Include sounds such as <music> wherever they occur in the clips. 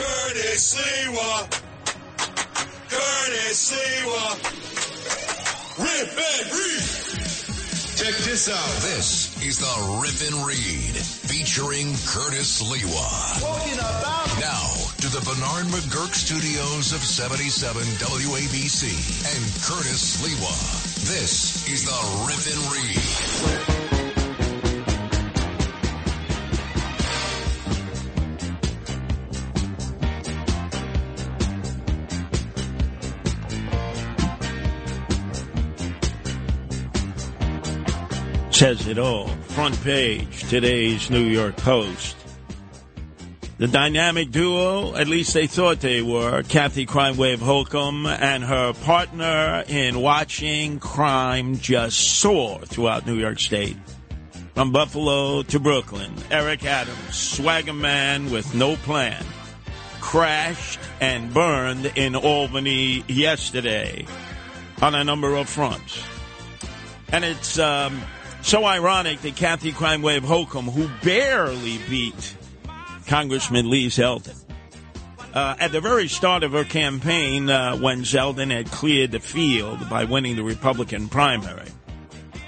Curtis Sliwa. Curtis Sliwa. Rip and read. Check this out. This is the Rip and Read featuring Curtis Sliwa. Talking about Now to the Bernard McGuirk studios of 77 WABC and Curtis Sliwa. This is the Rip and Read. Says it all. Front page, today's New York Post. The dynamic duo, at least they thought they were, Kathy Crime Wave Hochul and her partner in watching crime just soar throughout New York State. From Buffalo to Brooklyn, Eric Adams, swagger man with no plan, crashed and burned in Albany yesterday on a number of fronts. And it's um, so ironic that Kathy Crime Wave Hochul, who barely beat Congressman Lee Zeldin, uh, at the very start of her campaign, uh, when Zeldin had cleared the field by winning the Republican primary,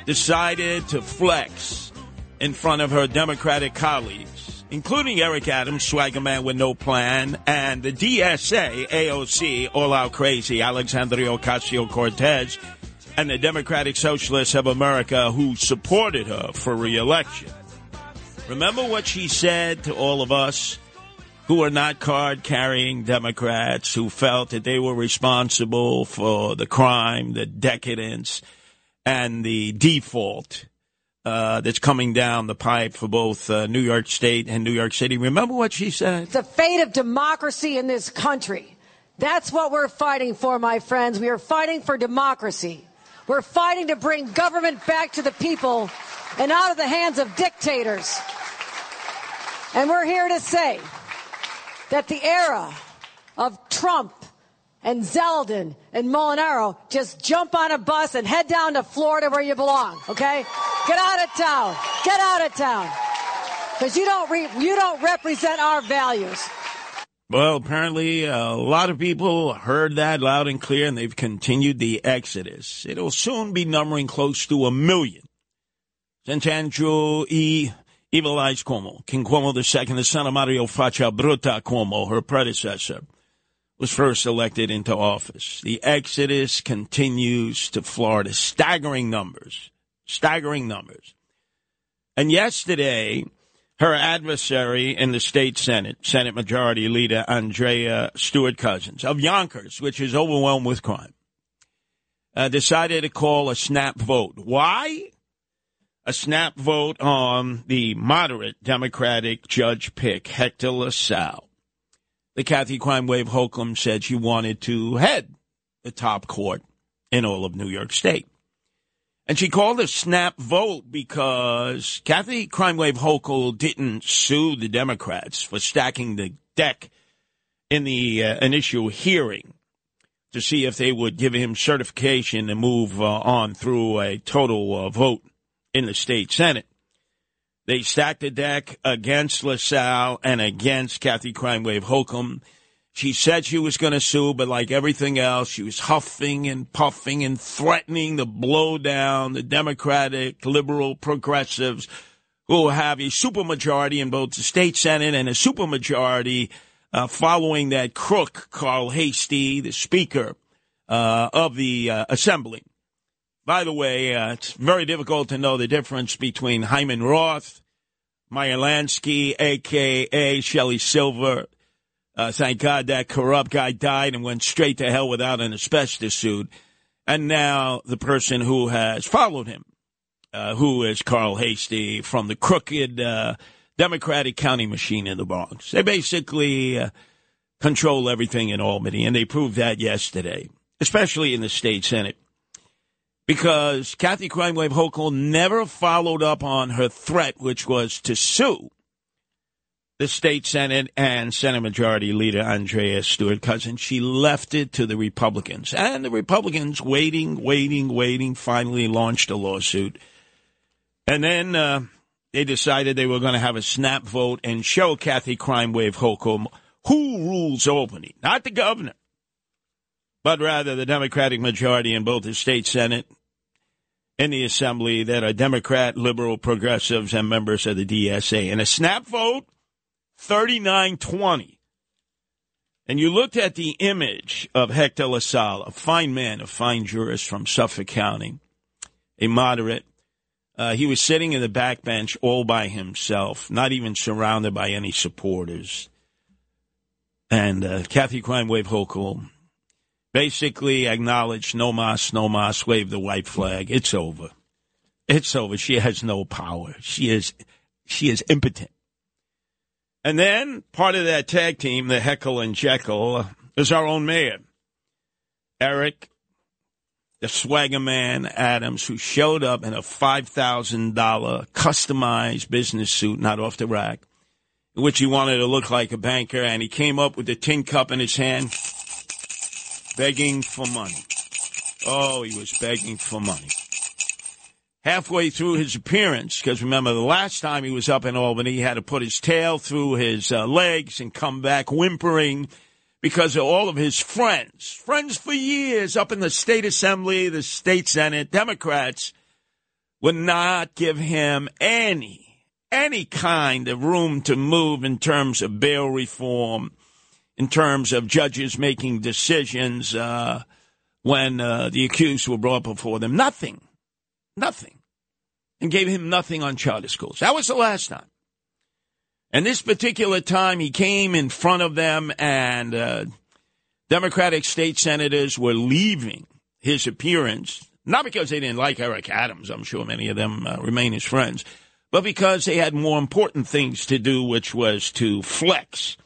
decided to flex in front of her Democratic colleagues, including Eric Adams, swagger man with no plan, and the DSA, AOC, all out crazy, Alexandria Ocasio Cortez, and the Democratic Socialists of America who supported her for reelection. Remember what she said to all of us who are not card carrying Democrats who felt that they were responsible for the crime, the decadence, and the default uh, that's coming down the pipe for both uh, New York State and New York City. Remember what she said? the fate of democracy in this country. That's what we're fighting for, my friends. We are fighting for democracy. We're fighting to bring government back to the people and out of the hands of dictators. And we're here to say that the era of Trump and Zeldin and Molinaro just jump on a bus and head down to Florida where you belong, okay? Get out of town. Get out of town. Because you don't re- you don't represent our values. Well, apparently a lot of people heard that loud and clear and they've continued the exodus. It'll soon be numbering close to a million. Since Andrew E. Evil Eyes Cuomo, King Cuomo II, the son of Mario Faccia Brutta Cuomo, her predecessor, was first elected into office. The exodus continues to Florida. Staggering numbers. Staggering numbers. And yesterday, her adversary in the state Senate, Senate Majority Leader Andrea Stewart Cousins of Yonkers, which is overwhelmed with crime, uh, decided to call a snap vote. Why? A snap vote on the moderate Democratic judge pick, Hector LaSalle. The Kathy Crime Wave Hochul said she wanted to head the top court in all of New York State. And she called a snap vote because Kathy Crime Wave Hochul didn't sue the Democrats for stacking the deck in the uh, initial hearing to see if they would give him certification and move uh, on through a total uh, vote in the state Senate. They stacked the deck against LaSalle and against Kathy Crime Wave Hochul. She said she was going to sue, but like everything else, she was huffing and puffing and threatening to blow down the Democratic, liberal, progressives who have a supermajority in both the state Senate and a supermajority uh, following that crook, Carl Heastie, the Speaker uh, of the uh, Assembly. By the way, uh, it's very difficult to know the difference between Hyman Roth, Meyer Lansky, a.k.a. Shelley Silver. Uh, thank God that corrupt guy died and went straight to hell without an asbestos suit. And now the person who has followed him, uh, who is Carl Heastie from the crooked uh, Democratic county machine in the Bronx. They basically uh, control everything in Albany, and they proved that yesterday, especially in the state senate. Because Kathy Crime Wave Hochul never followed up on her threat, which was to sue the state senate and Senate Majority Leader Andrea Stewart Cousins. She left it to the Republicans, and the Republicans, waiting, waiting, waiting, finally launched a lawsuit, and then uh, they decided they were going to have a snap vote and show Kathy Crime Wave Hochul who rules Albany, not the governor, but rather the Democratic majority in both the state senate and the assembly that are Democrat, liberal, progressives, and members of the DSA. In a snap vote, 39 20. And you looked at the image of Hector LaSalle, a fine man, a fine jurist from Suffolk County, a moderate. Uh, he was sitting in the back bench all by himself, not even surrounded by any supporters. And uh, Kathy Crime Wave Hochul basically acknowledged no mas, no mas, waved the white flag. It's over. It's over. She has no power. She is, she is impotent. And then part of that tag team, the Heckle and Jeckle, is our own mayor, Eric, the swagger man Adams, who showed up in a $5,000 customized business suit, not off the rack, in which he wanted to look like a banker. And he came up with a tin cup in his hand, begging for money. Oh, he was begging for money halfway through his appearance, because remember the last time he was up in Albany, he had to put his tail through his uh, legs and come back whimpering because of all of his friends, friends for years up in the state assembly, the state senate, Democrats would not give him any, any kind of room to move in terms of bail reform, in terms of judges making decisions uh, when uh, the accused were brought before them. Nothing nothing and gave him nothing on charter schools. That was the last time. And this particular time, he came in front of them, and uh, Democratic state senators were leaving his appearance, not because they didn't like Eric Adams, I'm sure many of them uh, remain his friends, but because they had more important things to do, which was to flex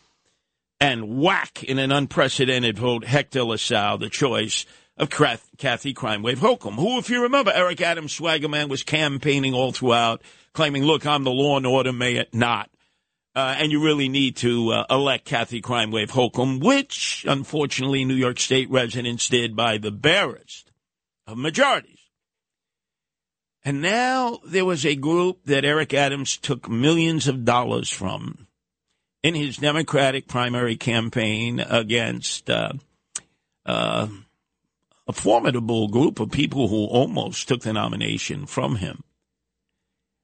and whack in an unprecedented vote Hector LaSalle, the choice of Kathy Crime Wave Hochul, who, if you remember, Eric Adams Swaggerman was campaigning all throughout, claiming, look, I'm the law and order mayor, not. Uh, and you really need to uh, elect Kathy Crime Wave Hochul, which, unfortunately, New York State residents did by the barest of majorities. And now there was a group that Eric Adams took millions of dollars from in his Democratic primary campaign against uh, uh a formidable group of people who almost took the nomination from him.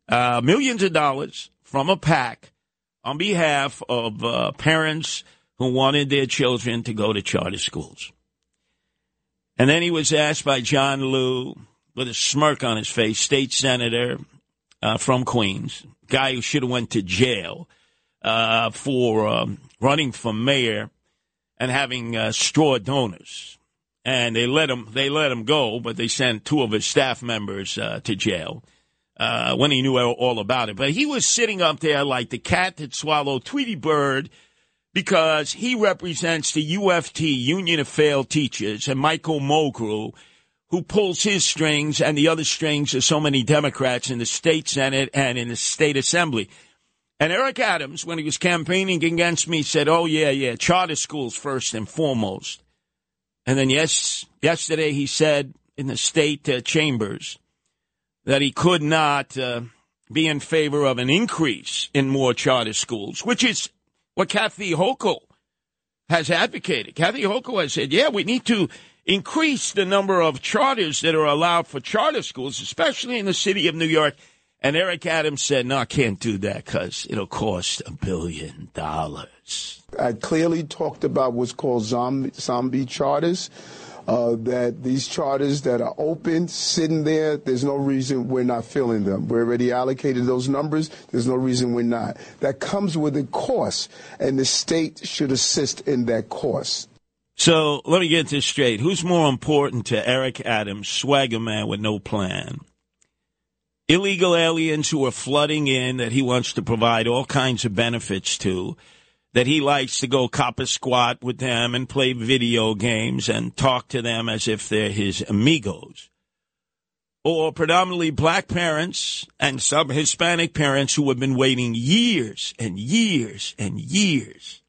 Uh, millions of dollars from a PAC on behalf of uh, parents who wanted their children to go to charter schools. And then he was asked by John Liu, with a smirk on his face, state senator uh, from Queens, guy who should have went to jail uh, for um, running for mayor and having uh, straw donors and they let him they let him go, but they sent two of his staff members uh, to jail uh, when he knew all about it. But he was sitting up there like the cat that swallowed Tweety Bird because he represents the UFT Union of Failed Teachers and Michael Mulgrew, who pulls his strings and the other strings of so many Democrats in the state senate and in the state assembly. And Eric Adams, when he was campaigning against me, said, "Oh yeah, yeah, charter schools first and foremost." And then yes, yesterday he said in the state uh, chambers that he could not uh, be in favor of an increase in more charter schools, which is what Kathy Hochul has advocated. Kathy Hochul has said, yeah, we need to increase the number of charters that are allowed for charter schools, especially in the city of New York. And Eric Adams said, no, I can't do that because it'll cost a billion dollars. I clearly talked about what's called zombie, zombie charters. Uh, that these charters that are open, sitting there, there's no reason we're not filling them. We already allocated those numbers. There's no reason we're not. That comes with a cost, and the state should assist in that cost. So let me get this straight. Who's more important to Eric Adams, swagger man with no plan? Illegal aliens who are flooding in that he wants to provide all kinds of benefits to that he likes to go cop a squat with them and play video games and talk to them as if they're his amigos. Or predominantly black parents and some Hispanic parents who have been waiting years and years and years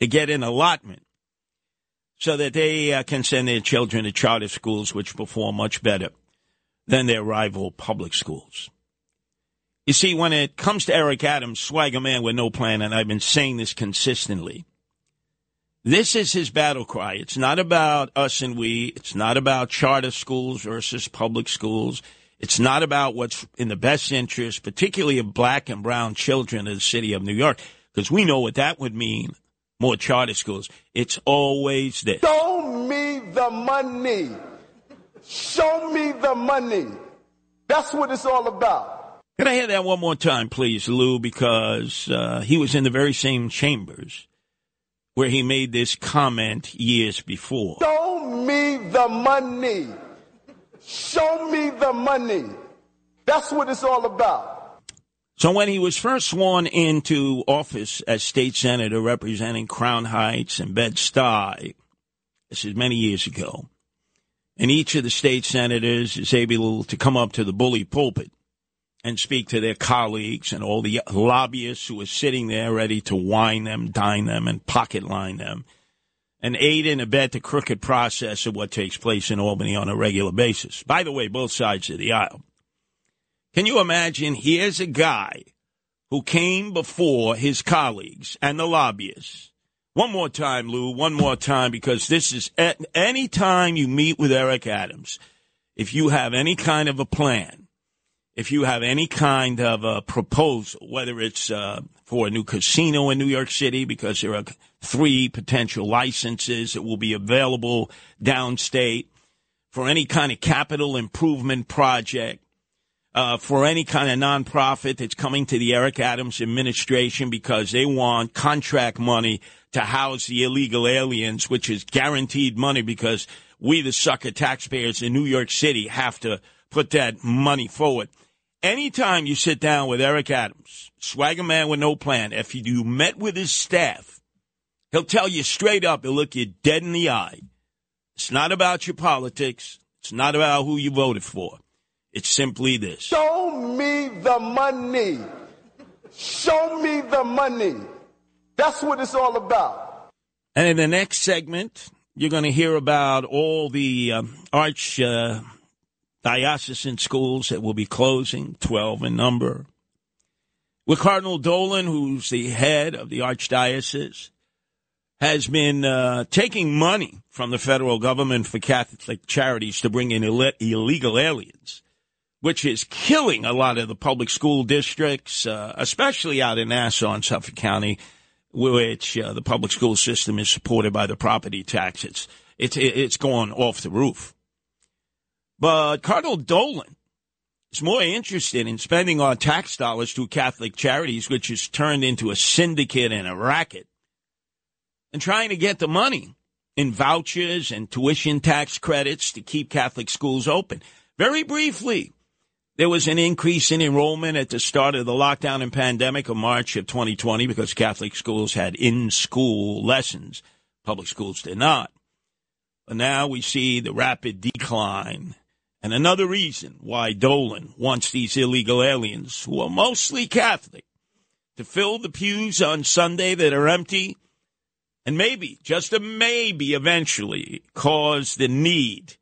to get an allotment so that they uh, can send their children to charter schools which perform much better than their rival public schools. You see, when it comes to Eric Adams, swagger man with no plan, and I've been saying this consistently, this is his battle cry. It's not about us and we. It's not about charter schools versus public schools. It's not about what's in the best interest, particularly of black and brown children of the city of New York, because we know what that would mean more charter schools. It's always this. Show me the money. Show me the money. That's what it's all about. Can I hear that one more time, please, Lou? Because uh, he was in the very same chambers where he made this comment years before. Show me the money. Show me the money. That's what it's all about. So when he was first sworn into office as state senator representing Crown Heights and Bed-Stuy, this is many years ago, and each of the state senators is able to come up to the bully pulpit and speak to their colleagues and all the lobbyists who are sitting there ready to wine them, dine them, and pocket line them, and aid and abet the crooked process of what takes place in Albany on a regular basis. By the way, both sides of the aisle. Can you imagine? Here's a guy who came before his colleagues and the lobbyists. One more time, Lou, one more time, because this is at any time you meet with Eric Adams, if you have any kind of a plan, if you have any kind of a proposal, whether it's uh, for a new casino in New York City, because there are three potential licenses that will be available downstate, for any kind of capital improvement project, uh, for any kind of nonprofit that's coming to the Eric Adams administration because they want contract money to house the illegal aliens, which is guaranteed money because we, the sucker taxpayers in New York City, have to put that money forward anytime you sit down with Eric Adams, swagger man with no plan, if you met with his staff, he'll tell you straight up, he'll look you dead in the eye. It's not about your politics. It's not about who you voted for. It's simply this. Show me the money. Show me the money. That's what it's all about. And in the next segment, you're going to hear about all the um, arch uh, diocesan schools that will be closing, 12 in number. With Cardinal Dolan, who's the head of the Archdiocese, has been uh, taking money from the federal government for Catholic charities to bring in Ill- illegal aliens, which is killing a lot of the public school districts, uh, especially out in Nassau and Suffolk County, which uh, the public school system is supported by the property tax. It's, it's, it's gone off the roof. But Cardinal Dolan is more interested in spending our tax dollars to Catholic charities, which has turned into a syndicate and a racket, and trying to get the money in vouchers and tuition tax credits to keep Catholic schools open. Very briefly, there was an increase in enrollment at the start of the lockdown and pandemic of March of 2020 because Catholic schools had in school lessons. Public schools did not. But now we see the rapid decline and another reason why Dolan wants these illegal aliens, who are mostly Catholic, to fill the pews on Sunday that are empty and maybe, just a maybe, eventually cause the need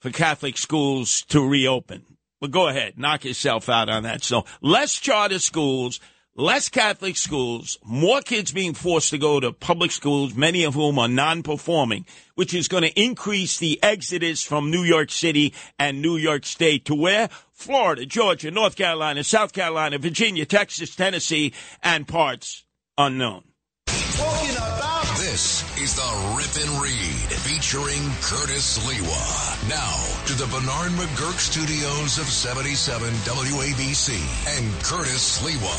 for Catholic schools to reopen. But go ahead, knock yourself out on that. So less charter schools, less Catholic schools, more kids being forced to go to public schools, many of whom are non-performing, which is going to increase the exodus from New York City and New York State to where? Florida, Georgia, North Carolina, South Carolina, Virginia, Texas, Tennessee, and parts unknown. This is the Rip and Read featuring Curtis Sliwa. Now to the Bernard McGuirk studios of 77 WABC and Curtis Sliwa.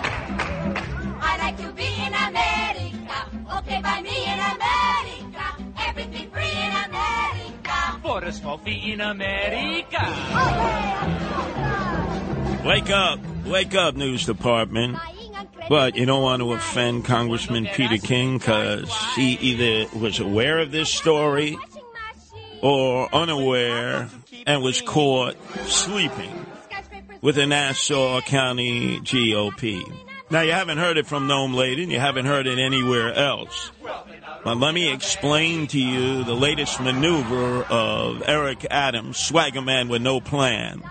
I like to be in America. Okay, by me in America. Everything free in America. For a small fee in America. Oh, okay. Wake up. Wake up, news department. But you don't want to offend Congressman Peter King because he either was aware of this story or unaware and was caught sleeping with the Nassau County GOP. Now, you haven't heard it from Noam Laden. You haven't heard it anywhere else. But let me explain to you the latest maneuver of Eric Adams, swagger man with no plan,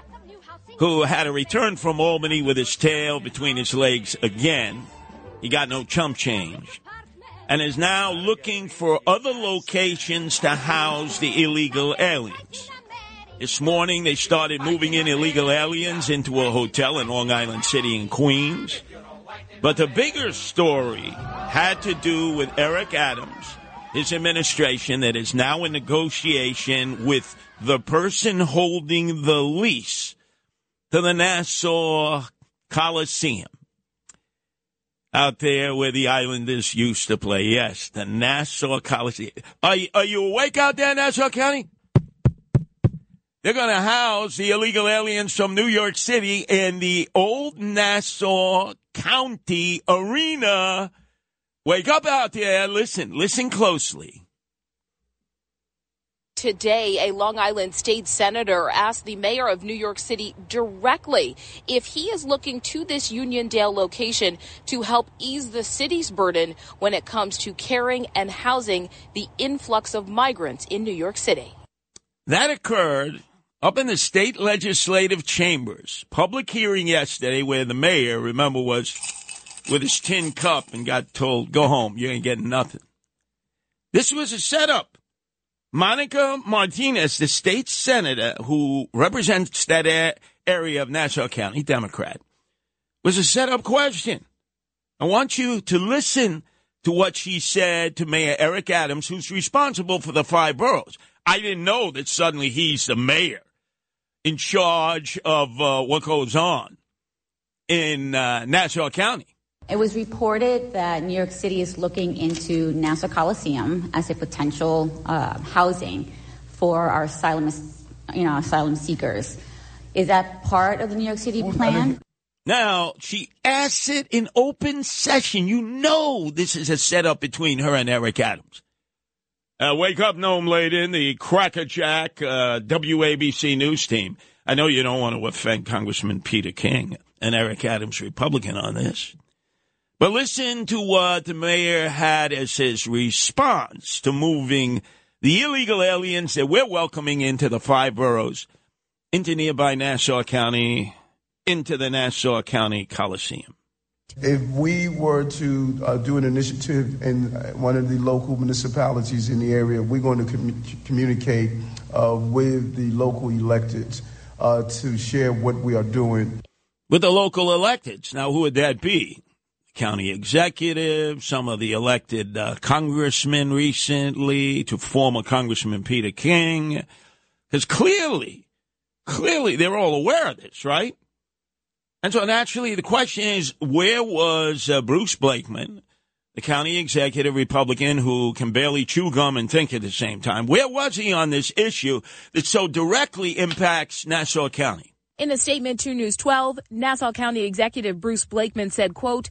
who had to return from Albany with his tail between his legs again. He got no chump change. And is now looking for other locations to house the illegal aliens. This morning, they started moving in illegal aliens into a hotel in Long Island City in Queens. But the bigger story had to do with Eric Adams, his administration that is now in negotiation with the person holding the lease to the Nassau Coliseum. Out there where the Islanders used to play. Yes, the Nassau Coliseum. Are you, are you awake out there, in Nassau County? They're going to house the illegal aliens from New York City in the old Nassau County Arena. Wake up out there. Listen, listen closely. Today, a Long Island state senator asked the mayor of New York City directly if he is looking to this Uniondale location to help ease the city's burden when it comes to caring and housing the influx of migrants in New York City. That occurred up in the state legislative chambers. Public hearing yesterday where the mayor, remember, was with his tin cup and got told, go home, you ain't getting nothing. This was a setup. Monica Martinez, the state senator who represents that area of Nassau County, Democrat, was a setup question. I want you to listen to what she said to Mayor Eric Adams, who's responsible for the five boroughs. I didn't know that suddenly he's the mayor in charge of uh, what goes on in uh, Nassau County. It was reported that New York City is looking into Nassau Coliseum as a potential uh, housing for our asylum, you know, asylum seekers. Is that part of the New York City plan? Now, she asks it in open session. You know this is a setup between her and Eric Adams. Uh, wake up, Noam Laden, the Crackerjack uh, WABC news team. I know you don't want to offend Congressman Peter King and Eric Adams, Republican, on this. But listen to what the mayor had as his response to moving the illegal aliens that we're welcoming into the five boroughs, into nearby Nassau County, into the Nassau County Coliseum. If we were to uh, do an initiative in uh, one of the local municipalities in the area, we're going to commu- communicate uh, with the local electeds uh, to share what we are doing. With the local electeds. Now, who would that be? County executive, some of the elected uh, congressmen recently, to former Congressman Peter King. Because clearly, clearly they're all aware of this, right? And so naturally, the question is, where was uh, Bruce Blakeman, the county executive Republican who can barely chew gum and think at the same time? Where was he on this issue that so directly impacts Nassau County? In a statement to News 12, Nassau County Executive Bruce Blakeman said, quote,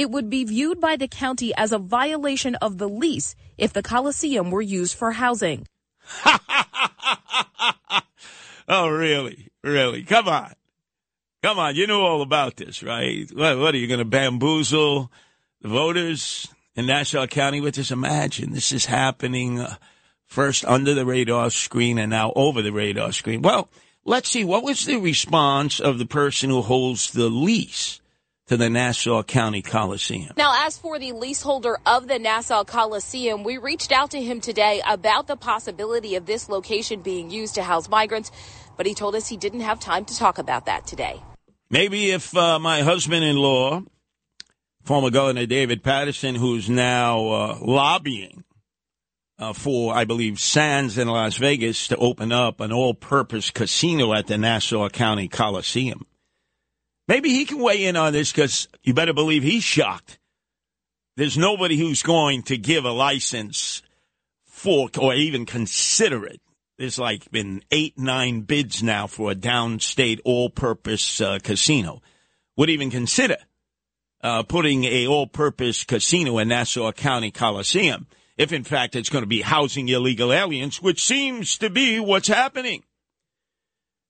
it would be viewed by the county as a violation of the lease if the Coliseum were used for housing. <laughs> oh, really? Really? Come on. Come on. You know all about this, right? What, what are you going to bamboozle the voters in Nassau County with this? Imagine this is happening uh, first under the radar screen and now over the radar screen. Well, let's see. What was the response of the person who holds the lease? To the Nassau County Coliseum. Now, as for the leaseholder of the Nassau Coliseum, we reached out to him today about the possibility of this location being used to house migrants, but he told us he didn't have time to talk about that today. Maybe if uh, my husband in law, former Governor David Paterson, who's now uh, lobbying uh, for, I believe, Sands in Las Vegas to open up an all purpose casino at the Nassau County Coliseum. Maybe he can weigh in on this because you better believe he's shocked. There's nobody who's going to give a license for or even consider it. There's like been eight, nine bids now for a downstate all purpose uh, casino. Would even consider uh, putting a all-purpose casino in Nassau County Coliseum. If in fact it's going to be housing illegal aliens, which seems to be what's happening.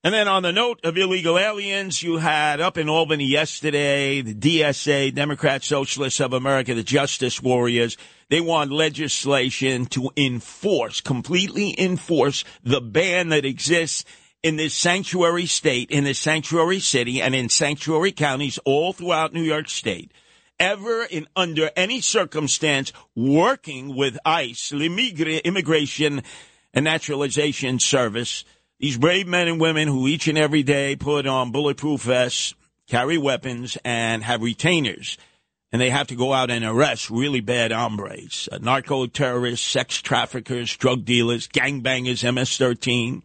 And then on the note of illegal aliens, you had up in Albany yesterday the DSA, Democrat Socialists of America, the Justice Warriors. They want legislation to enforce, completely enforce the ban that exists in this sanctuary state, in this sanctuary city, and in sanctuary counties all throughout New York State. Ever in under any circumstance working with ICE, the Immigration and Naturalization Service, these brave men and women who each and every day put on bulletproof vests, carry weapons, and have retainers. And they have to go out and arrest really bad hombres, uh, narco terrorists, sex traffickers, drug dealers, gangbangers, MS 13.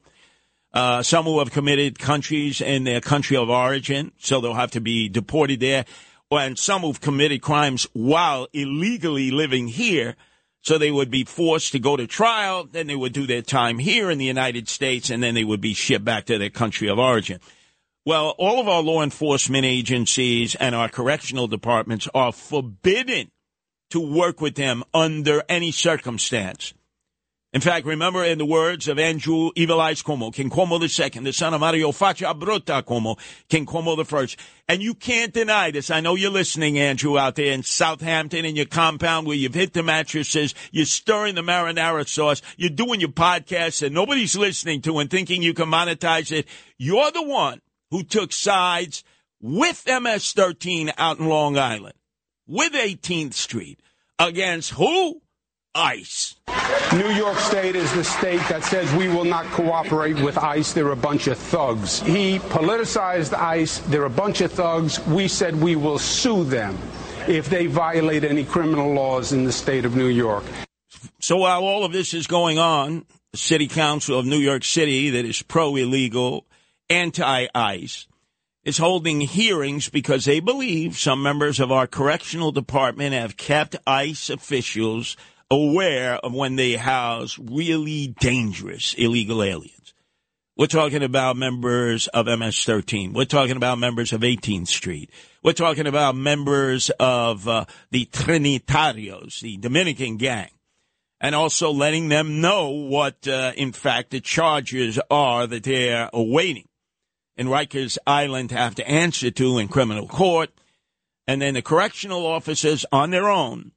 Uh, some who have committed countries in their country of origin, so they'll have to be deported there. And some who've committed crimes while illegally living here so they would be forced to go to trial, then they would do their time here in the United States, and then they would be shipped back to their country of origin. Well, all of our law enforcement agencies and our correctional departments are forbidden to work with them under any circumstance. In fact, remember in the words of Andrew Evil Eyes Cuomo, King Cuomo II, the son of Mario Faccia Brutta Cuomo, King Cuomo I. And you can't deny this. I know you're listening, Andrew, out there in Southampton in your compound where you've hit the mattresses, you're stirring the marinara sauce, you're doing your podcast and nobody's listening to and thinking you can monetize it. You're the one who took sides with MS-13 out in Long Island, with 18th Street, against who? ICE. New York State is the state that says we will not cooperate with ICE. They're a bunch of thugs. He politicized ICE. They're a bunch of thugs. We said we will sue them if they violate any criminal laws in the state of New York. So while all of this is going on, the City Council of New York City, that is pro illegal, anti ICE, is holding hearings because they believe some members of our correctional department have kept ICE officials aware of when they house really dangerous illegal aliens. We're talking about members of MS 13. We're talking about members of 18th Street. We're talking about members of uh, the Trinitarios, the Dominican gang, and also letting them know what, uh, in fact, the charges are that they're awaiting in Rikers Island have to answer to in criminal court. And then the correctional officers on their own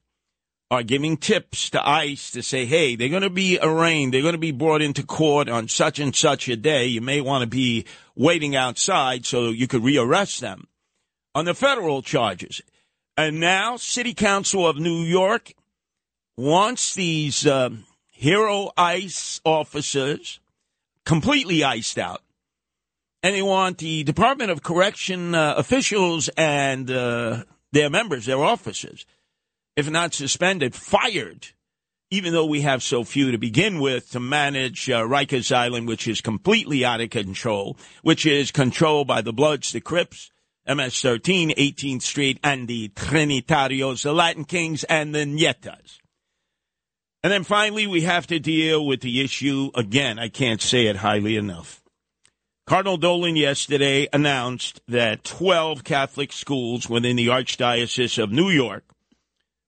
are giving tips to ICE to say, hey, they're going to be arraigned. They're going to be brought into court on such and such a day. You may want to be waiting outside so you could rearrest them on the federal charges. And now, City Council of New York wants these uh, hero ICE officers completely iced out. And they want the Department of Correction uh, officials and uh, their members, their officers, if not suspended, fired, even though we have so few to begin with to manage uh, Rikers Island, which is completely out of control, which is controlled by the Bloods, the Crips, MS 13, 18th Street, and the Trinitarios, the Latin Kings, and the Nietas. And then finally, we have to deal with the issue again. I can't say it highly enough. Cardinal Dolan yesterday announced that 12 Catholic schools within the Archdiocese of New York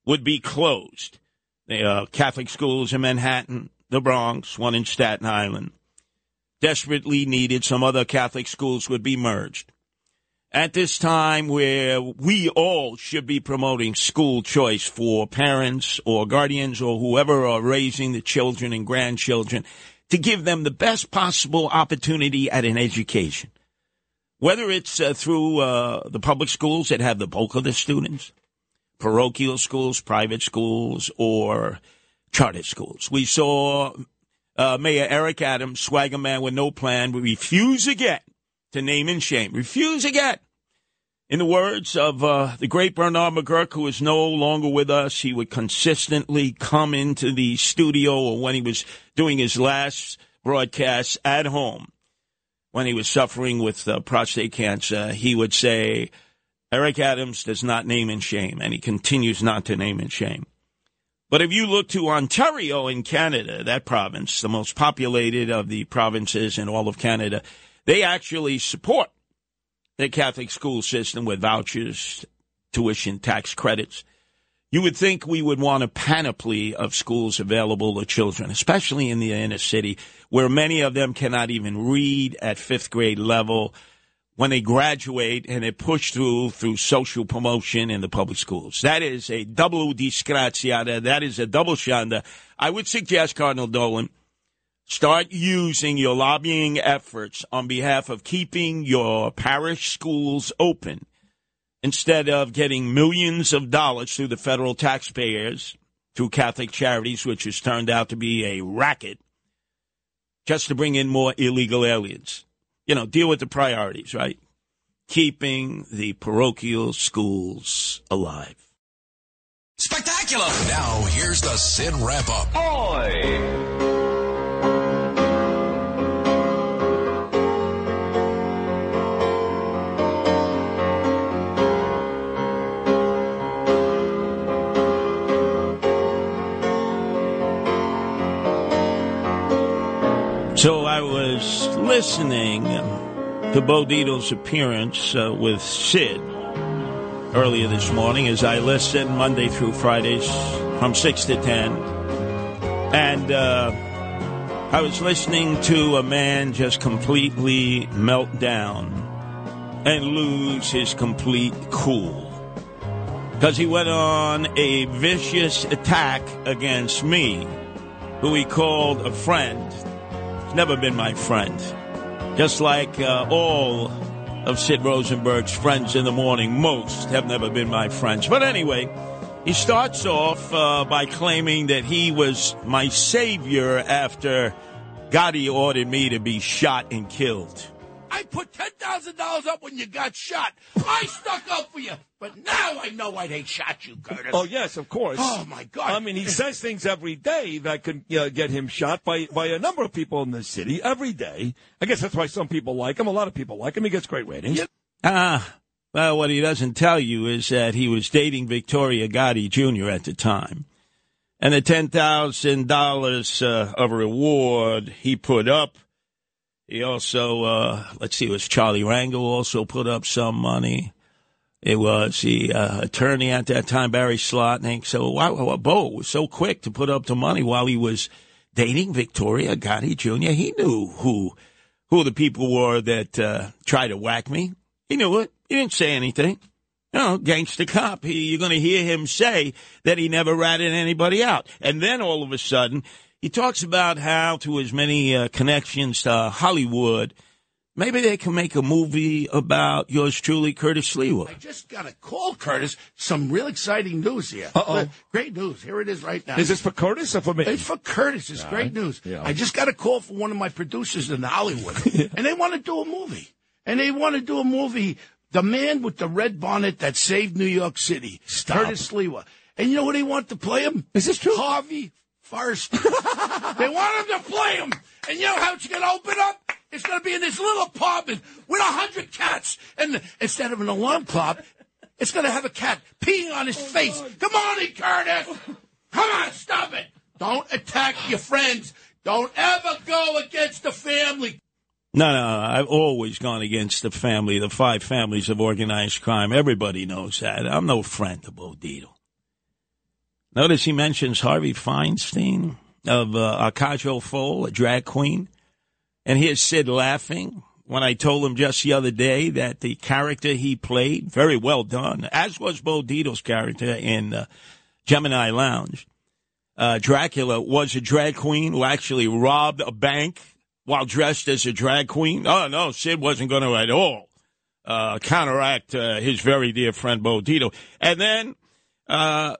would be closed. The uh, Catholic schools in Manhattan, the Bronx, one in Staten Island, desperately needed. Some other Catholic schools would be merged. At this time where we all should be promoting school choice for parents or guardians or whoever are raising the children and grandchildren to give them the best possible opportunity at an education. Whether it's uh, through uh, the public schools that have the bulk of the students, parochial schools, private schools, or charter schools. We saw uh, Mayor Eric Adams, swagger man with no plan, refuse again to name and shame. Refuse again. In the words of uh, the great Bernard McGuirk, who is no longer with us, he would consistently come into the studio or when he was doing his last broadcast at home, when he was suffering with uh, prostate cancer, he would say, Eric Adams does not name and shame, and he continues not to name and shame. But if you look to Ontario in Canada, that province, the most populated of the provinces in all of Canada, they actually support the Catholic school system with vouchers tuition tax credits. You would think we would want a panoply of schools available to children, especially in the inner city, where many of them cannot even read at fifth grade level when they graduate and they push through through social promotion in the public schools. That is a double disgraziata. That is a double shanda. I would suggest, Cardinal Dolan, start using your lobbying efforts on behalf of keeping your parish schools open instead of getting millions of dollars through the federal taxpayers through Catholic Charities, which has turned out to be a racket, just to bring in more illegal aliens. You know, deal with the priorities, right? Keeping the parochial schools alive. Spectacular! Now, here's the Sid wrap up. So I was listening to Bo Dietl's appearance uh, with Sid earlier this morning as I listen Monday through Fridays from 6 to 10. And uh, I was listening to a man just completely melt down and lose his complete cool. Because he went on a vicious attack against me, who he called a friend. Never been my friend. Just like uh, all of Sid Rosenberg's friends in the morning, most have never been my friends. But anyway, he starts off uh, by claiming that he was my savior after Gotti ordered me to be shot and killed. I put ten thousand dollars up when you got shot. I stuck up for you, but now I know why they shot you, Curtis. Oh yes, of course. Oh my God! I mean, he says things every day that could uh, get him shot by by a number of people in the city every day. I guess that's why some people like him. A lot of people like him. He gets great ratings. Ah, well, what he doesn't tell you is that he was dating Victoria Gotti Jr. at the time. And the $10,000 uh, of reward he put up, he also, uh, let's see, it was Charlie Rango also put up some money. It was the uh, attorney at that time, Barry Slotnick. So wow, Bo was so quick to put up the money while he was dating Victoria Gotti Jr. He knew who who the people were that uh, tried to whack me. He knew it. He didn't say anything. You know, gangster cop. He, you're going to hear him say that he never ratted anybody out. And then all of a sudden, he talks about how, to his many uh, connections to Hollywood, maybe they can make a movie about yours truly, Curtis Sliwa. I just got a call, Curtis. Some real exciting news here. Uh-oh. Great news. Here it is right now. Is this for Curtis or for me? It's for Curtis. It's great news. yeah. I just got a call from one of my producers in Hollywood, <laughs> and they want to do a movie. And they want to do a movie, The Man with the Red Bonnet That Saved New York City, Curtis Sliwa. And you know what they want to play him? Is this true? Harvey Fierstein. <laughs> they want him to play him. And you know how it's going to open up? It's going to be in this little apartment with a hundred cats. And instead of an alarm clock, it's going to have a cat peeing on his oh, face. Come on, in, Curtis. Come on, stop it. Don't attack your friends. Don't ever go against the family. No, no, I've always gone against the family, the five families of organized crime. Everybody knows that. I'm no friend of Bo Dietl. Notice he mentions Harvey Fierstein of uh, Fole, a drag queen. And here's Sid laughing when I told him just the other day that the character he played, very well done, as was Bo Dietl's character in uh, Gemini Lounge. Uh, Dracula was a drag queen who actually robbed a bank while dressed as a drag queen. Oh, no, Sid wasn't going to at all uh, counteract uh, his very dear friend Bo Dietl. And then uh,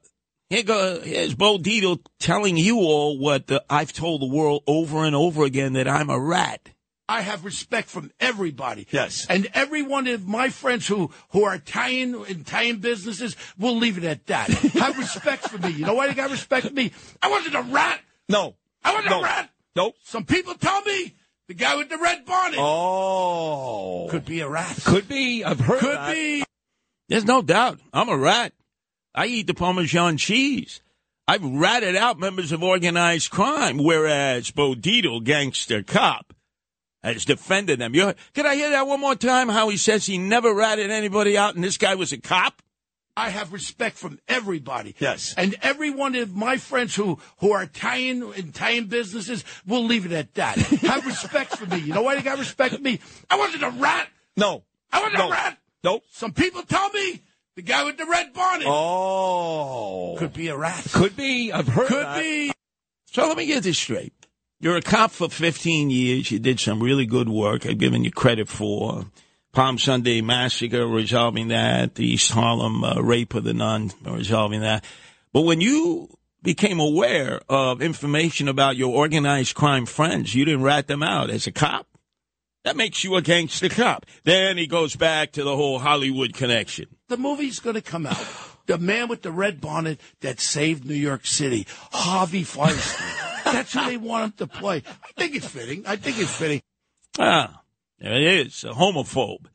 here go, here's Bo Dietl telling you all what uh, I've told the world over and over again that I'm a rat. I have respect from everybody. Yes. And every one of my friends who, who are Italian, Italian businesses, we'll leave it at that. <laughs> have respect for me. You know why they got respect for me? I wasn't a rat. No. I wasn't No. a rat. Nope. Some people tell me the guy with the red bonnet Oh. could be a rat. Could be. I've heard Could that. be. There's no doubt. I'm a rat. I eat the Parmesan cheese. I've ratted out members of organized crime, whereas Bo Dietl, gangster cop, has defended them. You, can I hear that one more time? How he says he never ratted anybody out, and this guy was a cop. I have respect from everybody. Yes. And every one of my friends who, who are Italian, Italian businesses, we'll leave it at that. <laughs> have respect for me. You know why they got respect for me? I wasn't a rat. No. I wasn't No. a rat. Nope. Some people tell me the guy with the red bonnet Oh. could be a rat. Could be. I've heard Could that. be. So let me get this straight. You're a cop for 15 years. You did some really good work. I've given you credit for Palm Sunday massacre, resolving that, the East Harlem uh, rape of the nun, resolving that. But when you became aware of information about your organized crime friends, you didn't rat them out as a cop. That makes you a gangster cop. Then he goes back to the whole Hollywood connection. The movie's going to come out. The man with the red bonnet that saved New York City, Harvey Fierstein. That's who they want him to play. I think it's fitting. I think it's fitting. Ah, there it is, a homophobe.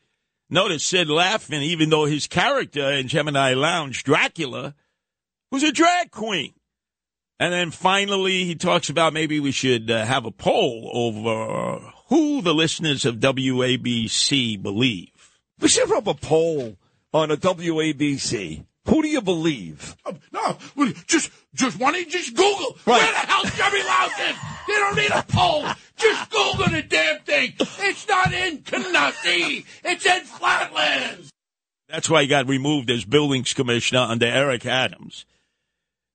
Notice Sid laughing, even though his character in Gemini Lounge, Dracula, was a drag queen. And then finally, he talks about maybe we should uh, have a poll over who the listeners of WABC believe. We should have a poll on a WABC. Who do you believe? Oh, no, well, just, just why don't you just Google Right. where the hell's Jerry Loudon? They don't need a poll. Just Google the damn thing. It's not in Canarsie. It's in Flatlands. That's why he got removed as buildings commissioner under Eric Adams.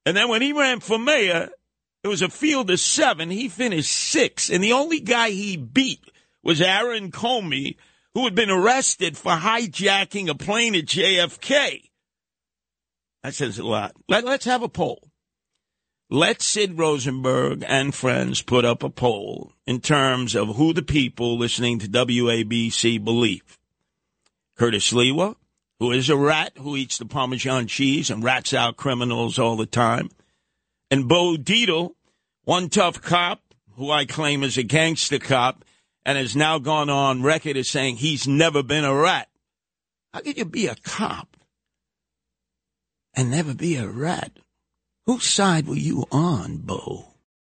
And then when he ran for mayor, it was a field of seven. He finished sixth. And the only guy he beat was Aaron Comey, who had been arrested for hijacking a plane at JFK. That says a lot. Let, let's have a poll. Let Sid Rosenberg and friends put up a poll in terms of who the people listening to WABC believe. Curtis Sliwa, who is a rat who eats the Parmesan cheese and rats out criminals all the time. And Bo Dietl, one tough cop who I claim is a gangster cop and has now gone on record as saying he's never been a rat. How could you be a cop and never be a rat? Whose side were you on, Bo?